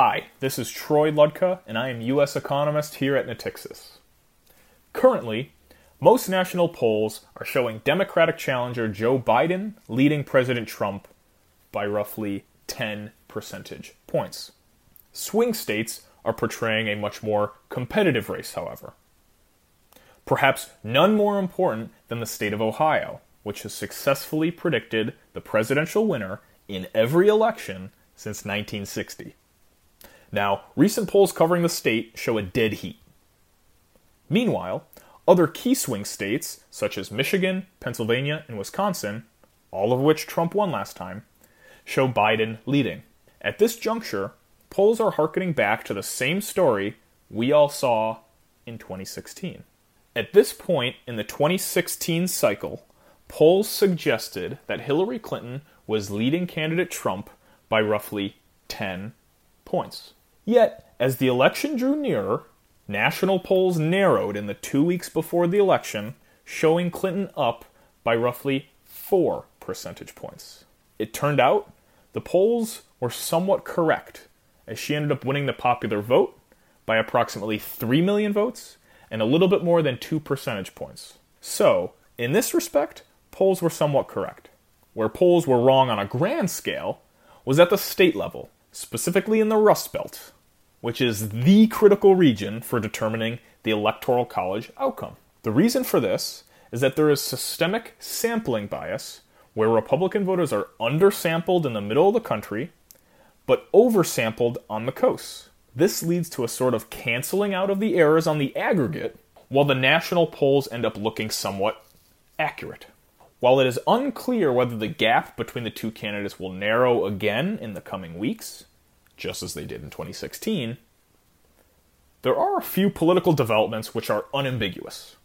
Hi, this is Troy Ludtka, and I am U.S. economist here at Natixis. Currently, most national polls are showing Democratic challenger Joe Biden leading President Trump by roughly 10 percentage points. Swing states are portraying a much more competitive race, however. Perhaps none more important than the state of Ohio, which has successfully predicted the presidential winner in every election since 1960. Now, recent polls covering the state show a dead heat. Meanwhile, other key swing states, such as Michigan, Pennsylvania, and Wisconsin, all of which Trump won last time, show Biden leading. At this juncture, polls are harkening back to the same story we all saw in 2016. At this point in the 2016 cycle, polls suggested that Hillary Clinton was leading candidate Trump by roughly 10 points. Yet, as the election drew nearer, national polls narrowed in the two weeks before the election, showing Clinton up by roughly 4 percentage points. It turned out the polls were somewhat correct, as she ended up winning the popular vote by approximately 3 million votes and a little bit more than 2 percentage points. So, in this respect, polls were somewhat correct. Where polls were wrong on a grand scale was at the state level, specifically in the Rust Belt, which is the critical region for determining the Electoral College outcome. The reason for this is that there is systemic sampling bias where Republican voters are undersampled in the middle of the country but oversampled on the coasts. This leads to a sort of canceling out of the errors on the aggregate, while the national polls end up looking somewhat accurate. While it is unclear whether the gap between the two candidates will narrow again in the coming weeks, just as they did in 2016, there are a few political developments which are unambiguous.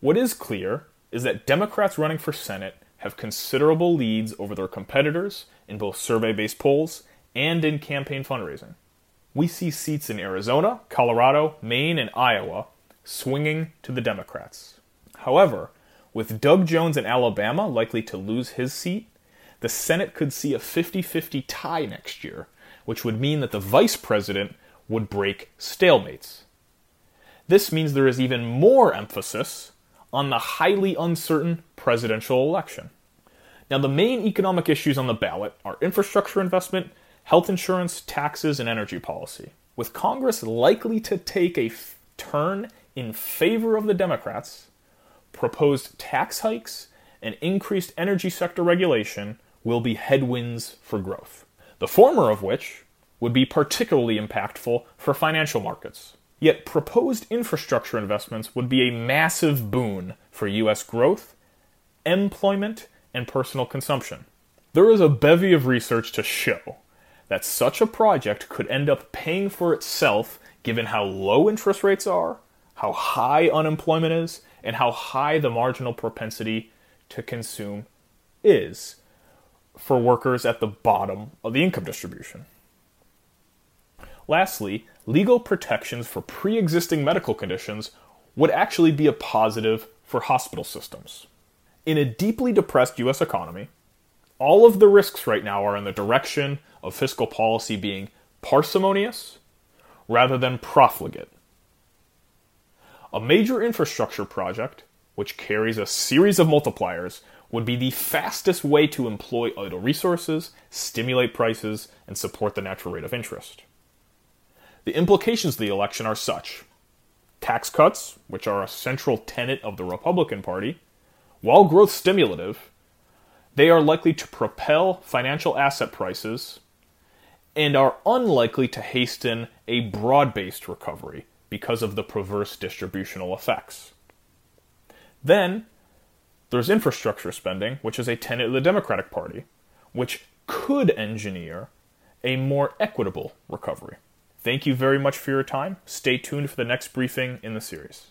What is clear is that Democrats running for Senate have considerable leads over their competitors in both survey based polls and in campaign fundraising. We see seats in Arizona, Colorado, Maine, and Iowa swinging to the Democrats. However, with Doug Jones in Alabama likely to lose his seat, the Senate could see a 50 50 tie next year, which would mean that the vice president would break stalemates. This means there is even more emphasis on the highly uncertain presidential election. Now, the main economic issues on the ballot are infrastructure investment, health insurance, taxes, and energy policy. With Congress likely to take a f- turn in favor of the Democrats, proposed tax hikes and increased energy sector regulation will be headwinds for growth. The former of which would be particularly impactful for financial markets. Yet proposed infrastructure investments would be a massive boon for U.S. growth, employment, and personal consumption. There is a bevy of research to show that such a project could end up paying for itself given how low interest rates are, how high unemployment is, and how high the marginal propensity to consume is for workers at the bottom of the income distribution. Lastly, legal protections for pre existing medical conditions would actually be a positive for hospital systems. In a deeply depressed US economy, all of the risks right now are in the direction of fiscal policy being parsimonious rather than profligate. A major infrastructure project, which carries a series of multipliers, would be the fastest way to employ idle resources, stimulate prices, and support the natural rate of interest. The implications of the election are such tax cuts, which are a central tenet of the Republican Party, while growth stimulative, they are likely to propel financial asset prices and are unlikely to hasten a broad based recovery because of the perverse distributional effects. Then, there's infrastructure spending, which is a tenet of the Democratic Party, which could engineer a more equitable recovery. Thank you very much for your time. Stay tuned for the next briefing in the series.